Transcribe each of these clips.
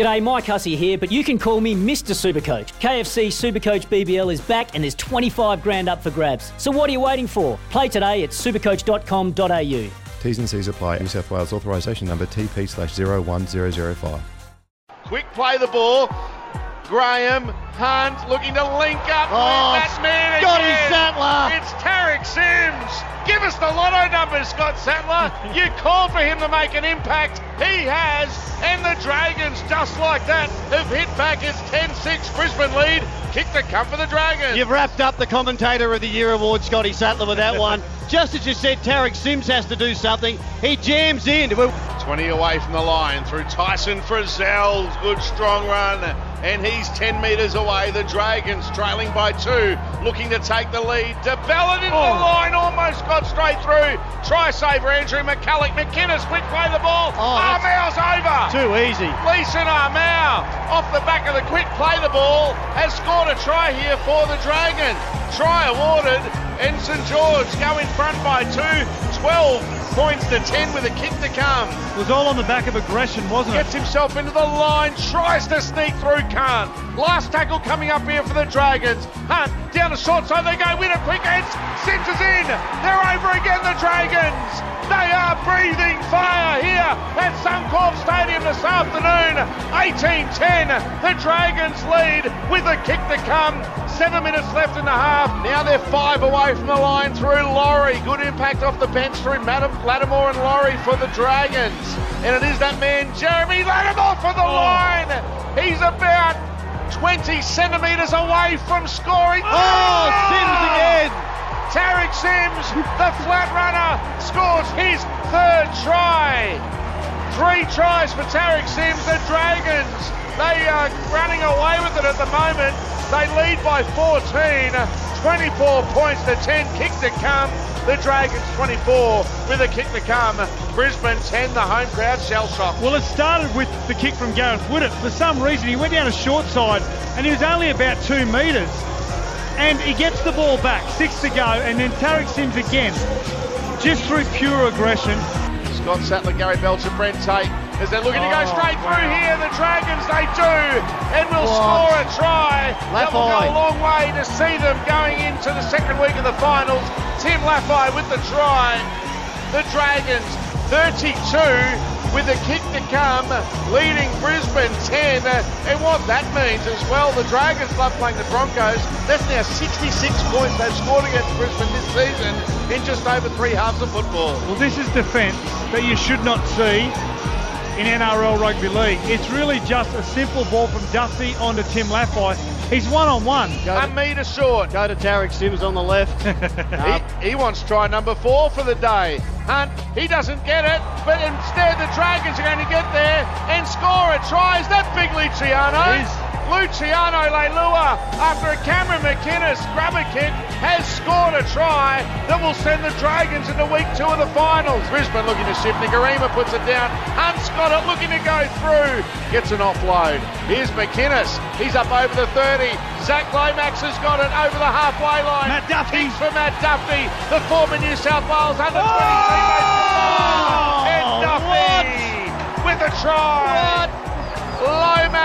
G'day, Mike Hussey here, but you can call me Mr. Supercoach. KFC Supercoach BBL is back and there's 25 grand up for grabs. So what are you waiting for? Play today at supercoach.com.au. T's and C's apply. New South Wales authorisation number TP slash 01005. Quick play the ball. Graham Hunt looking to link up Oh, with that man Scotty again. Sattler. It's Tariq Sims. Give us the lotto numbers, Scott Sattler. you called for him to make an impact. He has. And the Dragons, just like that, have hit back its 10-6 Brisbane lead. Kick to come for the Dragons. You've wrapped up the Commentator of the Year award, Scotty Sattler, with that one. Just as you said, Tariq Sims has to do something. He jams in. 20 away from the line through Tyson Frizell. Good strong run. And he's 10 metres away. The Dragons trailing by two, looking to take the lead. de Belin into the oh. line, almost got straight through. Try saver Andrew McCullough. McInnes, quick play the ball. Oh, Armau's over. Too easy. Leeson Armau, off the back of the quick play the ball, has scored a try here for the Dragons. Try awarded, and St George go in front by two. 12 points to 10 with a kick to come. It was all on the back of aggression, wasn't it? Gets himself into the line, tries to sneak through, can't. Last tackle coming up here for the Dragons. Hunt down the short side, they go win it quick, Sims is in. They're over again, the Dragons. They are breathing fire here at Suncorp Stadium this afternoon. 18-10, the Dragons lead with a kick to come. Seven minutes left in the half. Now they're five away from the line through Laurie. Good impact off the bench through Madam Latimore and Laurie for the Dragons. And it is that man, Jeremy Latimore, for the oh. line. He's about 20 centimetres away from scoring. Oh, oh! Sims again. Tariq Sims, the flat runner, scores his third try. Three tries for Tariq Sims. The Dragons, they are running away with it at the moment. They lead by 14, 24 points to 10. Kick to come. The Dragons 24 with a kick to come. Brisbane 10, the home crowd shell shock. Well, it started with the kick from Gareth Widdop. For some reason, he went down a short side and he was only about two metres. And he gets the ball back, six to go, and then Tariq Sims again, just through pure aggression. Scott Sattler, Gary Belcher, Brent Tate, as they're looking to go Oh, straight through here. The Dragons, they do, and will score a try. That will go a long way to see them going into the second week of the finals. Tim Lafai with the try. The Dragons, 32 with a kick to come, leading Brisbane 10. And what that means as well, the Dragons love playing the Broncos. That's now 66 points they've scored against Brisbane this season in just over three halves of football. Well, this is defence that you should not see in NRL Rugby League. It's really just a simple ball from Dufty onto Tim Lafai. He's one on one. A metre short. Go to Tariq Sims on the left. He, he wants try number four for the day. Hunt, he doesn't get it, but instead the Dragons are going to get there and score a try. Is that big Luciano? Luciano Leilua, after a Cameron McInnes grubber kick, has scored a try that will send the Dragons into week two of the finals. Brisbane looking to shift. Nikorima puts it down. Hunt's got it, looking to go through. Gets an offload. Here's McInnes. He's up over the 30. Zach Lomax has got it over the halfway line. Matt Dufty. Kicks for Matt Dufty, the former New South Wales under 20 teammate. Oh, And Dufty with a try.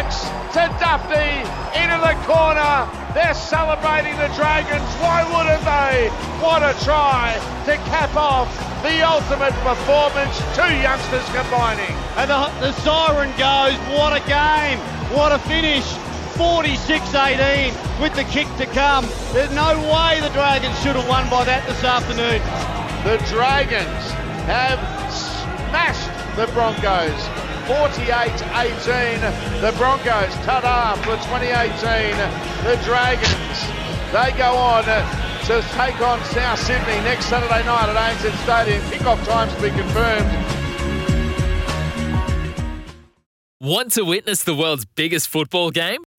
To Dufty into the corner. They're celebrating the Dragons. Why wouldn't they? What a try to cap off the ultimate performance. Two youngsters combining. And the, the siren goes. What a game. What a finish. 46-18 with the kick to come. There's no way the Dragons should have won by that this afternoon. The Dragons have smashed the Broncos. 48-18. The Broncos, ta-da for 2018. The Dragons, they go on to take on South Sydney next Saturday night at ANZ Stadium. Kickoff times to be confirmed. Want to witness the world's biggest football game?